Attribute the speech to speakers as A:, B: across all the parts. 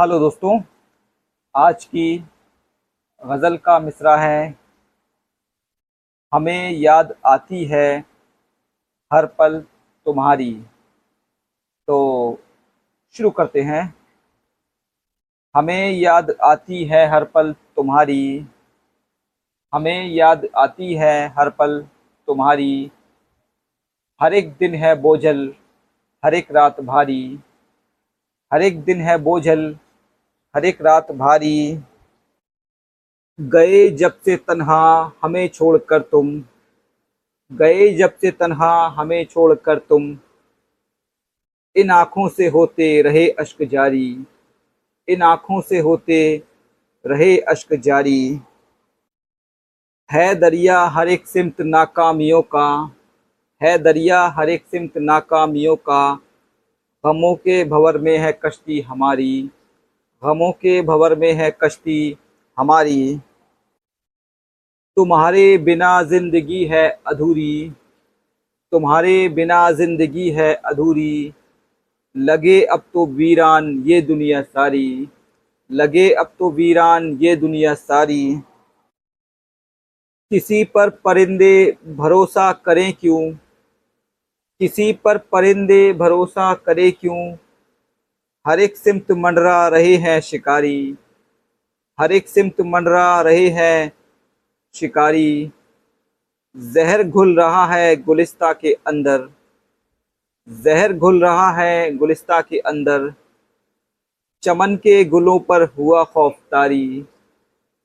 A: Hello दोस्तों, आज की गज़ल का मिसरा है। हमें याद आती है हर पल तुम्हारी। तो शुरू करते हैं। हमें याद आती है हर पल तुम्हारी। हमें याद आती है हर पल तुम्हारी। हर एक दिन है बोझल, हर एक रात भारी। हर एक दिन है बोझल हर एक रात भारी। गए जब से तन्हा हमें छोड़कर तुम। गए जब से तन्हा हमें छोड़कर तुम। इन आँखों से होते रहे अश्क जारी। इन आँखों से होते रहे अश्क जारी। है दरिया हर एक सिमत नाकामियों का। है दरिया हर एक सिमत नाकामियों का। गमों के भवर में है कश्ती हमारी। गमों के भवर में है कश्ती हमारी। तुम्हारे बिना ज़िंदगी है अधूरी। तुम्हारे बिना ज़िंदगी है अधूरी। लगे अब तो वीरान ये दुनिया सारी। लगे अब तो वीरान ये दुनिया सारी। किसी पर परिंदे भरोसा करें क्यों? किसी पर परिंदे भरोसा करें क्यों? हर एक सिमत मंडरा रहे हैं शिकारी। हर एक सिमत मंडरा रहे हैं शिकारी। जहर घुल रहा है गुलिस्ता के अंदर। जहर घुल रहा है गुलिस्ता के अंदर। चमन के गुलों पर हुआ खौफतारी।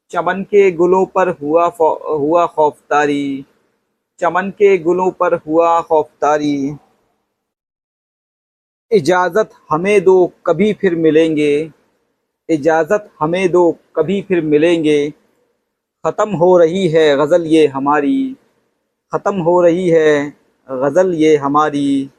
A: चमन के गुलों पर हुआ हुआ खौफतारी। चमन के गुलों पर हुआ खौफतारी। इजाज़त हमें दो, कभी फिर मिलेंगे। इजाज़त हमें दो, कभी फिर मिलेंगे। ख़त्म हो रही है गज़ल ये हमारी। ख़त्म हो रही है गज़ल ये हमारी।